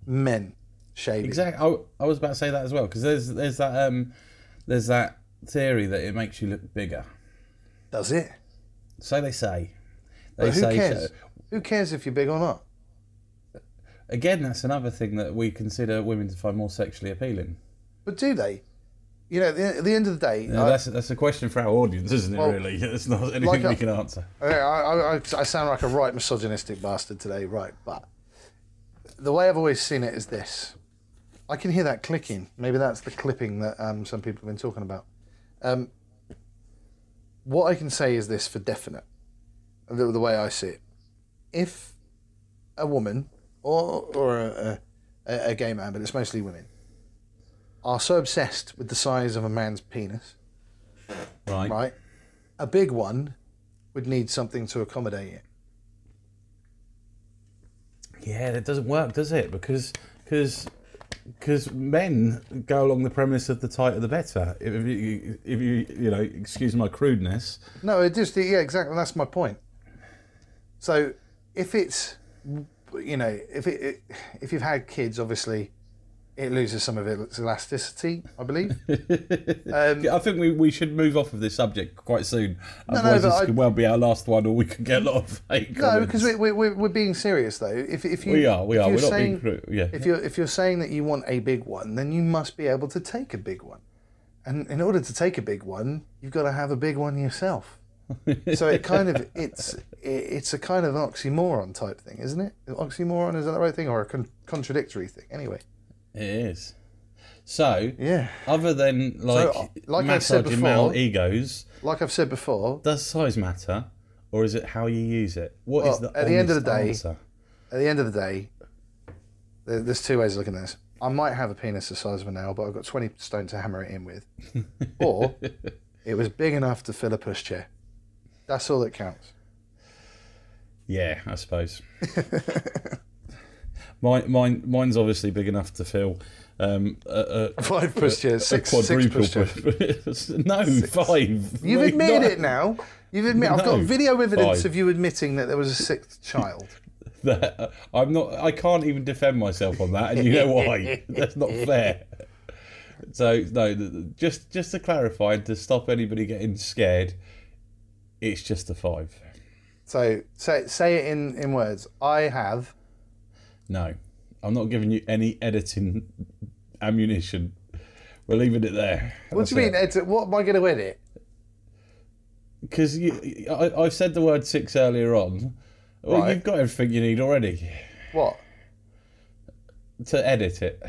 B: Men shaving.
A: exactly. I, I was about to say that as well because there's there's that um there's that theory that it makes you look bigger.
B: Does it?
A: So they say. They say so.
B: Who cares if you're big or not?
A: Again, that's another thing that we consider women to find more sexually appealing.
B: But do they? You know, at the, at the end of the day,
A: Now,
B: I,
A: that's that's a question for our audience, isn't it?
B: Well,
A: really, it's not anything
B: like
A: we can answer.
B: I, I, I, I sound like a right misogynistic bastard today, right? But the way I've always seen it is this. I can hear that clicking. Maybe that's the clipping that um, some people have been talking about. Um, what I can say is this for definite, the, the way I see it. If a woman or or a, a, a gay man, but it's mostly women, are so obsessed with the size of a man's penis,
A: Right.
B: right? A big one would need something to accommodate it.
A: Yeah, that doesn't work, does it? Because because because men go along the premise of the tighter the better. If you if you you know, excuse my crudeness.
B: No, it just yeah, exactly. That's my point. So if it's you know if it, it if you've had kids, obviously it loses some of its elasticity, I believe. um,
A: I think we, we should move off of this subject quite soon.
B: no,
A: Otherwise,
B: but
A: this
B: I-
A: could well be our last one, or we could get a lot of fake.
B: no, because we, we, we're, we're being serious though. If if you
A: we are, we are. We're not being cruel. Yeah.
B: If you're if you're saying that you want a big one, then you must be able to take a big one. And in order to take a big one, you've got to have a big one yourself. so it kind of it's it's a kind of oxymoron type thing, isn't it? Oxymoron is that the right thing or a con- contradictory thing? Anyway,
A: It is. So,
B: yeah.
A: other than like,
B: uh, like I've said before-
A: egos,
B: Like I've said before,
A: does size matter, or is it how you use it? What is
B: Well,
A: the
B: at the end of the day-
A: answer?
B: at the end of the day, there's two ways of looking at this. I might have a penis the size of a nail, but I've got 20 stone to hammer it in with. or it was big enough to fill a pushchair. That's all that counts.
A: Yeah, I suppose. mine, mine, mine's obviously big enough to fill um, a, a,
B: Five pushchairs, six, six
A: quadruple.
B: pushchairs.
A: no, five.
B: You've
A: Wait,
B: admitted
A: no.
B: it now. You've admitted. I've got video evidence
A: Five.
B: of you admitting that there was a sixth child.
A: That- I'm not. I can't even defend myself on that, and you know why? That's not fair. So no, just just to clarify, and to stop anybody getting scared, It's just a five.
B: So say say it in in words. I have.
A: No, I'm not giving you any editing ammunition. We're leaving it there.
B: What do you mean? Ed, what am I going to edit?
A: Because I, I've said the word six earlier on. Well,
B: Right.
A: you've got everything you need already
B: What?
A: to edit it.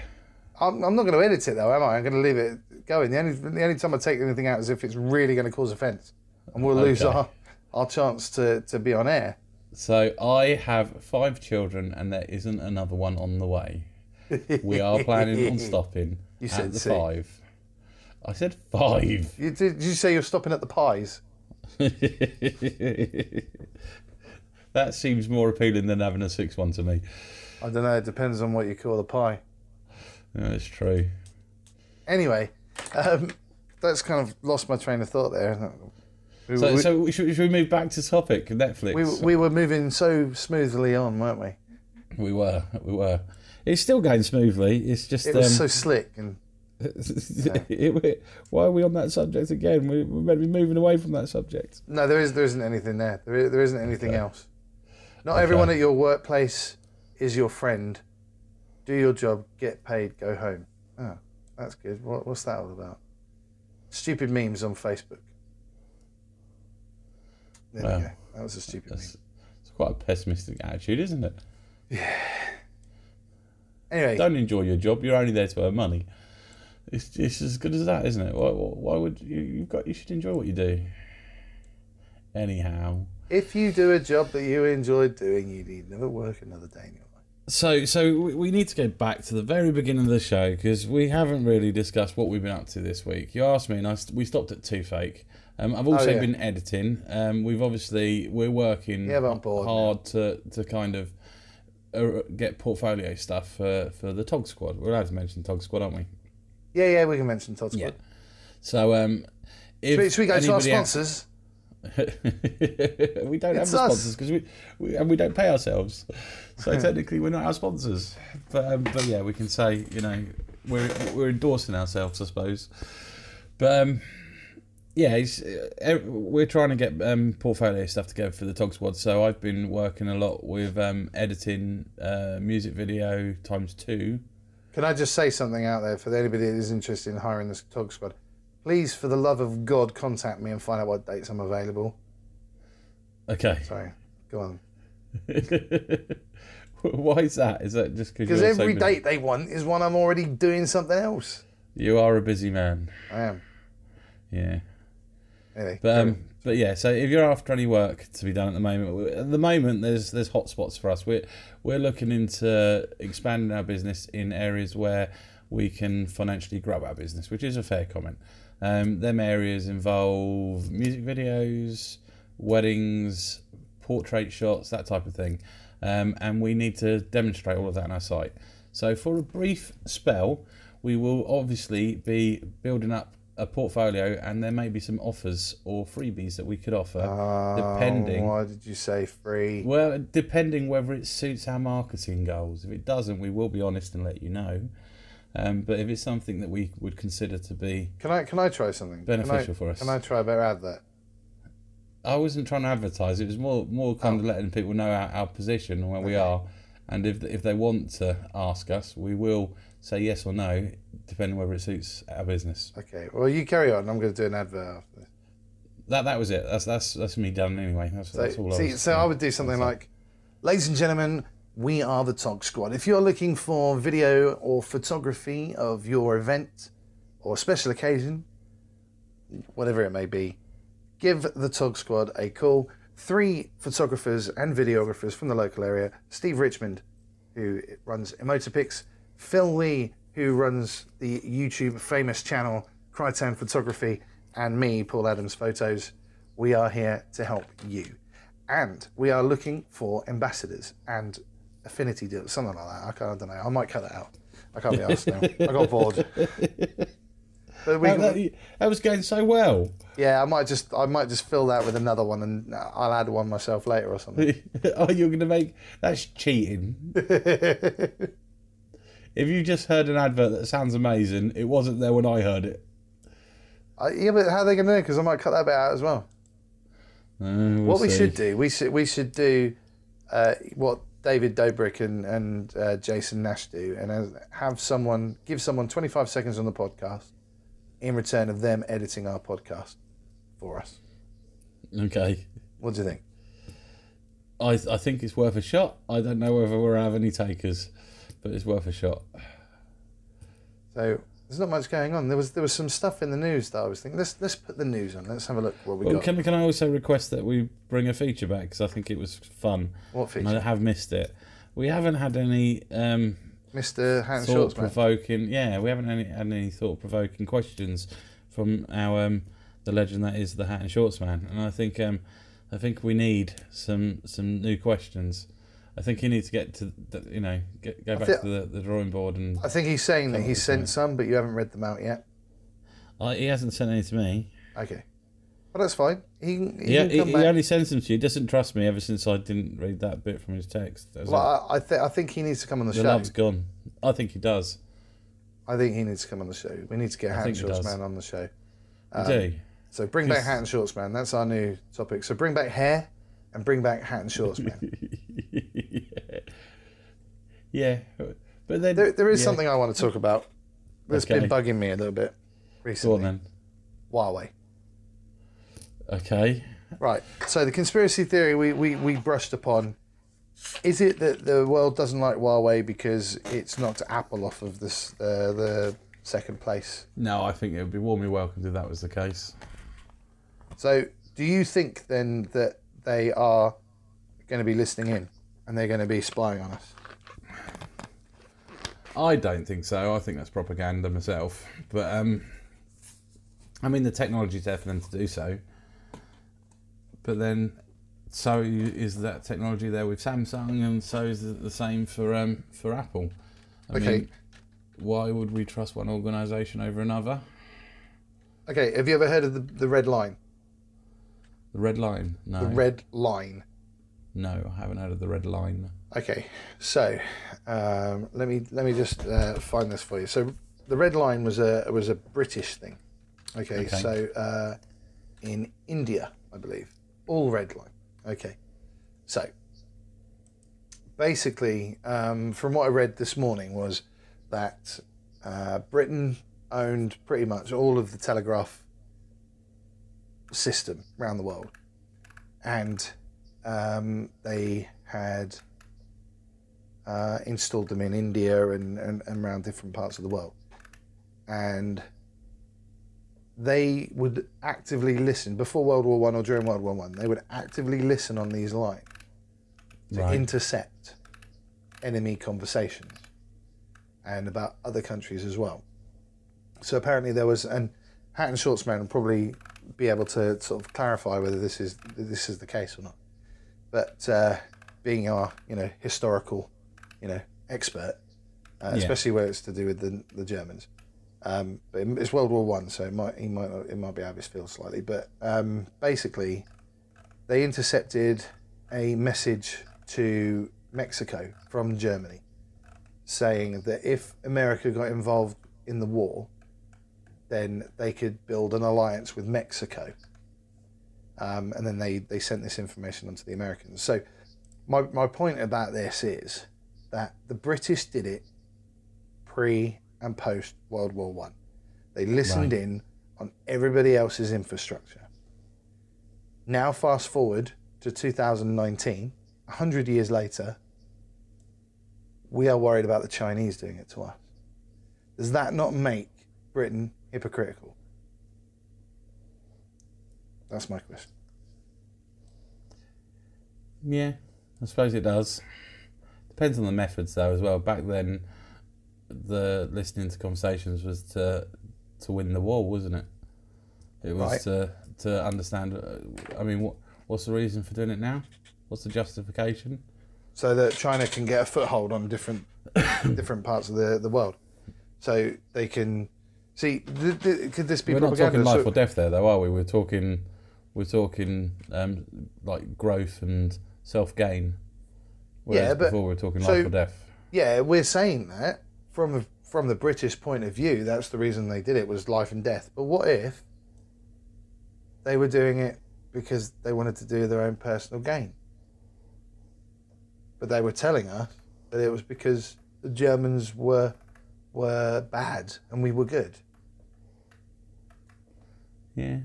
B: I'm, I'm not going to edit it though, am I? I'm going to leave it going. The only the only time I take anything out is if it's really going to cause offence, and we'll lose
A: Okay.
B: our our chance to to be on air.
A: So I have five children, and there isn't another one on the way. We are planning on stopping
B: You
A: at
B: said
A: the
B: six.
A: five. I said five.
B: You, did, you say you're stopping at the pies?
A: that seems more appealing than having a six one to me.
B: I don't know. It depends on what you call the pie.
A: That's true.
B: Anyway, um, that's kind of lost my train of thought there. We,
A: So,
B: we,
A: so should, should we move back to topic? Netflix.
B: we, we were moving so smoothly on, weren't we?
A: We were, we were. It's still going smoothly. It's just
B: It was
A: um,
B: so slick and
A: it- why are we on that subject again? We, we're meant to be moving away from that subject.
B: No, there is there isn't anything there. There, is, there isn't anything else. Not everyone at your workplace is your friend. Do your job, get paid, go home. Oh, that's good. What, what's that all about? Stupid memes on Facebook. There
A: Wow.
B: we go. That was a stupid
A: That's, it's quite a pessimistic attitude, isn't it?
B: Yeah. Anyway,
A: Don't enjoy your job. You're only there to earn money. It's, it's as good as that, isn't it? Why, why would you? You've got. You should enjoy what you do. Anyhow.
B: if you do a job that you enjoy doing, you need never work another day in your life.
A: So, so we- we need to go back to the very beginning of the show because we haven't really discussed what we've been up to this week. You asked me, and I st- we stopped at two fake. Um, I've also
B: Oh, yeah.
A: been editing. Um, we've obviously we're working
B: Yeah,
A: hard to to kind of uh, get portfolio stuff for for the Tog Squad. We're allowed to mention Tog Squad, aren't we?
B: Yeah, yeah, we can mention Tog Squad.
A: So, um, if
B: Should we- should we go to our sponsors?
A: we don't
B: It's
A: have the sponsors because we, we and we don't pay ourselves, so technically we're not our sponsors. But um, but yeah, we can say you know we're we're endorsing ourselves, I suppose. But um, yeah, uh, we're trying to get um, portfolio stuff together for the Tog Squad. So I've been working a lot with um, editing uh, music video times two.
B: Can I just say something out there for anybody that is interested in hiring the Tog Squad? Please, for the love of God, contact me and find out what dates I'm available.
A: Okay,
B: Sorry, go on.
A: why is that? Is that just
B: Because
A: because
B: every date they want is one I'm already doing something else.
A: you are a busy man?
B: I am.
A: Yeah.
B: Anyway,
A: But um, but yeah, so if you're after any work to be done at the moment, at the moment there's there's hot spots for us. We're we're looking into expanding our business in areas where we can financially grow our business, which is a fair comment. Um, them areas involve music videos, weddings, portrait shots, that type of thing, um, and we need to demonstrate all of that on our site. So for a brief spell, we will obviously be building up a portfolio, and there may be some offers or freebies that we could offer, depending.
B: Oh, Why did you say free?
A: Well, depending whether it suits our marketing goals. If it doesn't, we will be honest and let you know. Um, but if it's something that we would consider to be,
B: Can I can I try something? Can I-
A: Beneficial for us.
B: Can I try a better advert?
A: I wasn't trying to advertise. It was more more kind
B: Oh.
A: of letting people know our, our position and where we are, and if if they want to ask us, we will say yes or no, depending whether it suits our business.
B: Okay. Well, you carry on. I'm going to do an advert after this.
A: That that was it. That's that's that's me done anyway. That's, that's
B: So,
A: all. I was,
B: so I would do something like, ladies and gentlemen, we are the Tog Squad. If you're looking for video or photography of your event or special occasion, whatever it may be, give the Tog Squad a call. Three photographers and videographers from the local area: Steve Richmond, who runs Emotopix, Phil Lee, who runs the YouTube famous channel Crytown Photography, and me, Paul Adams Photos. We are here to help you. And we are looking for ambassadors and affinity deals, something like that. I, can't, I don't know. I might cut that out. I can't be asked now. I got bored. But we,
A: That, that- that was going so well.
B: yeah, I might just I might just fill that with another one, and I'll add one myself later or something.
A: oh, you're going to make that's cheating. if you just heard an advert that sounds amazing, it wasn't there when I heard it.
B: Uh, yeah, but how are they going to know? Because I might cut that bit out as well.
A: Uh, we'll
B: what we
A: see.
B: should do, we should we should do uh, what David Dobrik and and uh, Jason Nash do, and have someone give someone 25 seconds on the podcast in return of them editing our podcast for us.
A: Okay.
B: What do you think?
A: I I think it's worth a shot. I don't know whether we'll have any takers, but it's worth a shot.
B: So there's not much going on. There was there was some stuff in the news that I was thinking. Let's let's put the news on. Let's have a look what we
A: Well,
B: got.
A: can can I also request that we bring a feature back because I think it was fun
B: what
A: and I have missed it. We haven't had any um,
B: Mr. Hans
A: thought-provoking. Yeah, we haven't any, had any thought provoking questions from our um, the legend that is the Hat and Shorts man, and I think um, I think we need some some new questions. I think he needs to get to the, you know get, go back to the, the drawing board and
B: I think he's saying that he sent some, but you haven't read them out yet.
A: I, he hasn't sent any to me.
B: Okay. Well, that's fine. He, he
A: He,
B: can
A: he, he only sends them to you. He doesn't trust me ever since I didn't read that bit from his text.
B: Well, I, I, th- I think he needs to come on the,
A: the
B: show.
A: love's gone. I think he does.
B: I think he needs to come on the show. We need to get Hat and Shorts. Man on the show. Um,
A: do.
B: So bring back Hat and Shorts Man. That's our new topic. So bring back hair and bring back Hat and Shorts Man.
A: yeah. yeah. But then
B: there, there is
A: yeah.
B: something I want to talk about that's been bugging me a little bit
A: Go
B: recently.
A: on then.
B: Huawei.
A: Okay.
B: Right. So the conspiracy theory we, we, we brushed upon is it that the world doesn't like Huawei because it's knocked Apple off of this uh, the second place?
A: No, I think it would be warmly welcomed if that was the case.
B: So do you think then that they are going to be listening in and they're going to be spying on us?
A: I don't think so. I think that's propaganda myself. But um, I mean, the technology's there for them to do so. But then, so is that technology there with Samsung, and so is it the same for um for Apple. I
B: Okay.
A: mean, why would we trust one organisation over another?
B: Okay, have you ever heard of the, the red line?
A: The red line? No.
B: The red line.
A: No, I haven't heard of the red line.
B: Okay, so um, let me let me just uh, find this for you. So the red line was a was a British thing. Okay,
A: Okay.
B: so uh, in India, I believe, all red line. Okay, so basically, um, from what I read this morning, was that uh, Britain owned pretty much all of the telegraph system around the world, and um, they had uh, installed them in India and, and, and around different parts of the world. And they would actively listen before World War One or during World War One. They would actively listen on these lines to
A: Right.
B: intercept enemy conversations and about other countries as well. So apparently there was, and Hat and Shortsman will probably be able to sort of clarify whether this is this is the case or not. But uh, being our you know historical you know expert, uh,
A: Yeah.
B: especially where it's to do with the the Germans. Um, it's World War One, so it might he might it might be out of his field slightly. But um, basically, they intercepted a message to Mexico from Germany, saying that if America got involved in the war, then they could build an alliance with Mexico. Um, and then they, they sent this information on to the Americans. So, my, my point about this is that the British did it pre and post World War One. They listened
A: Right.
B: in on everybody else's infrastructure. Now, fast forward to 2019, 100 years later, we are worried about the Chinese doing it to us. Does that not make Britain hypocritical? That's my question.
A: Yeah, I suppose it does. Depends on the methods, though, as well. Back then, the listening to conversations was to to win the war, wasn't it? It was
B: Right.
A: to to understand. uh, I mean, what what's the reason for doing it now? What's the justification?
B: So that China can get a foothold on different different parts of the, the world. So they can see. Th- th- could this be
A: We're not talking life
B: So-
A: or death there, though, are we? We're talking we're talking um, like growth and self gain.
B: Yeah, but-
A: before we we're talking
B: so-
A: life or death.
B: yeah, we're saying that from a, from the British point of view. That's the reason they did it was life and death. But what if they were doing it because they wanted to do their own personal gain. But they were telling us that it was because the Germans were were bad and we were good.
A: Yeah.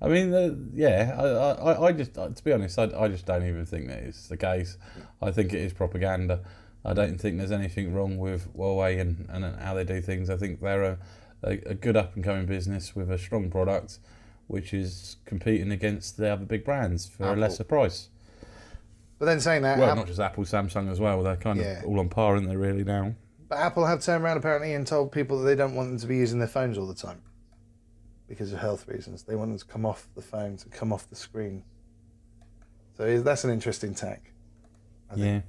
A: I mean, uh, yeah. I, I, I just, to be honest, I, I just don't even think that it's the case. I think it is propaganda. I don't think there's anything wrong with Huawei and, and how they do things. I think they're a, a, a good up and coming business with a strong product, which is competing against the other big brands for
B: Apple.
A: a lesser price.
B: But then saying that,
A: Well,
B: App-
A: not just Apple, Samsung as well. They're kind of all on par, aren't they? Really now.
B: but Apple have turned around apparently and told people that they don't want them to be using their phones all the time because of health reasons. They want them to come off the phones and come off the screen. So that's an interesting tack. I think.
A: Yeah.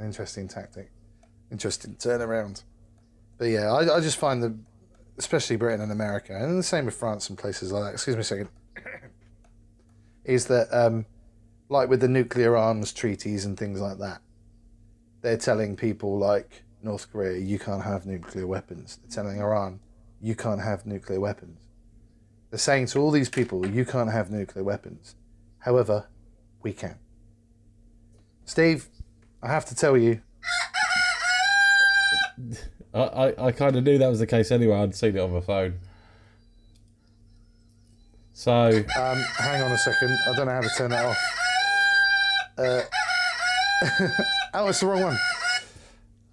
B: An interesting tactic, interesting turnaround. But yeah, I, I just find that, especially Britain and America, and the same with France and places like that. Excuse me a second. is that um, like with the nuclear arms treaties and things like that? They're telling people like North Korea, you can't have nuclear weapons. They're telling Iran, you can't have nuclear weapons. They're saying to all these people, you can't have nuclear weapons. However, we can. Steve, I have to tell you,
A: I, I, I kind of knew that was the case anyway. I'd seen it on my phone. So,
B: Um, hang on a second. I don't know how to turn that off. Uh, oh, it's the wrong one.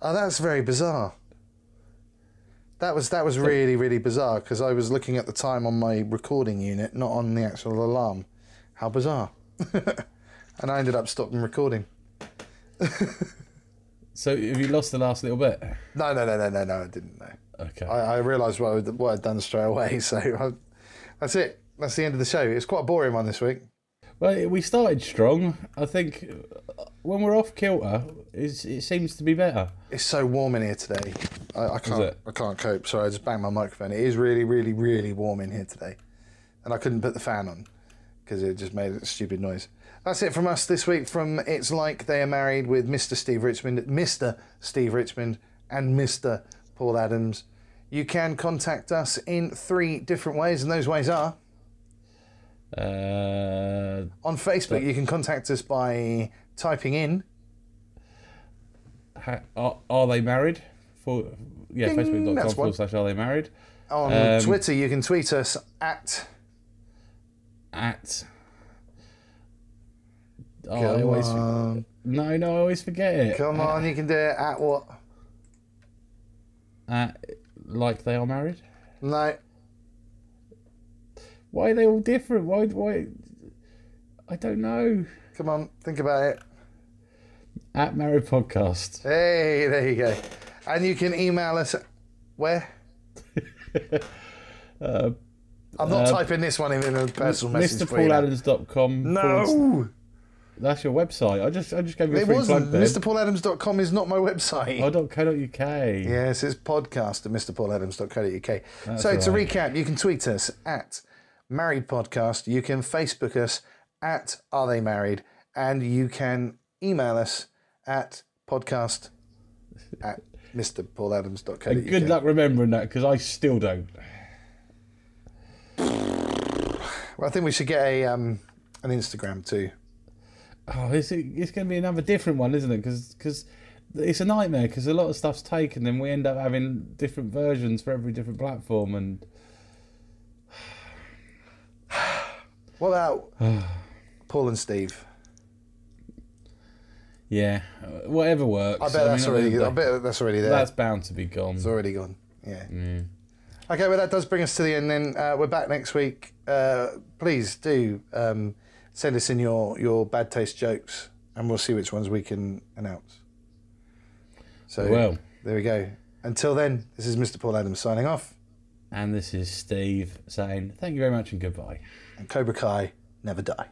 B: Oh, that's very bizarre. That was that was really really bizarre because I was looking at the time on my recording unit, not on the actual alarm. How bizarre! and I ended up stopping recording.
A: so have you lost the last little bit?
B: No, no, no, no, no, no. I didn't know.
A: Okay.
B: I, I realised what, I, what I'd done straight away. So I, that's it. That's the end of the show. It's quite a boring one this week.
A: Well, we started strong. I think uh, when we're off kilter, it's, it seems to be better.
B: It's so warm in here today. I, I can't.
A: it?
B: I can't cope. Sorry, I just banged my microphone. It is really, really, really warm in here today, and I couldn't put the fan on because it just made a stupid noise. That's it from us this week. From it's like they are married with Mr. Steve Richmond, Mr. Steve Richmond, and Mr. Paul Adams. You can contact us in three different ways, and those ways are
A: Uh,
B: on Facebook. You can contact us by typing in
A: ha- are, are they married? For yeah,
B: Ding,
A: facebook.com
B: that's one.
A: forward slash are they married?
B: on
A: Um,
B: Twitter. You can tweet us at
A: At oh, I always
B: on.
A: no, no, I always forget it.
B: Come on, you can do it at what?
A: At, like they are married.
B: No,
A: Why are they all different? Why? Why? I don't know.
B: come on, think about it.
A: At Married Podcast.
B: Hey, there you go. And you can email us. Where?
A: Uh,
B: I'm not
A: Uh,
B: typing this one in in a personal message for you. now.
A: MrPaulAdams.com.
B: No,
A: That's your website. I just I just gave you a
B: it
A: free
B: wasn't.
A: plug there.
B: MrPaulAdams.com is not my website.
A: Oh, .co.uk.
B: Yes, it's podcast at mrpauladams.co.uk.
A: That's
B: So to
A: right.
B: recap, you can tweet us at Married Podcast. You can Facebook us at Are They Married? And you can email us at podcast at mrpauladams.co.uk.
A: And good luck remembering that because I still don't.
B: Well, I think we should get a um, an Instagram too.
A: Oh, it's, it's going to be another different one, isn't it? Because it's a nightmare because a lot of stuff's taken and we end up having different versions for every different platform. And
B: What about Paul and Steve?
A: yeah, whatever works.
B: I bet that's
A: mean,
B: already. I bet that's already there.
A: That's bound to be gone.
B: It's already gone. Yeah.
A: Yeah.
B: Okay, well that does bring us to the end. Then uh, we're back next week. Uh, please do um, send us in your your bad taste jokes, and we'll see which ones we can announce. So
A: Well.
B: there we go. Until then, this is Mr. Paul Adams signing off,
A: And this is Steve saying thank you very much and goodbye.
B: and Cobra Kai never die.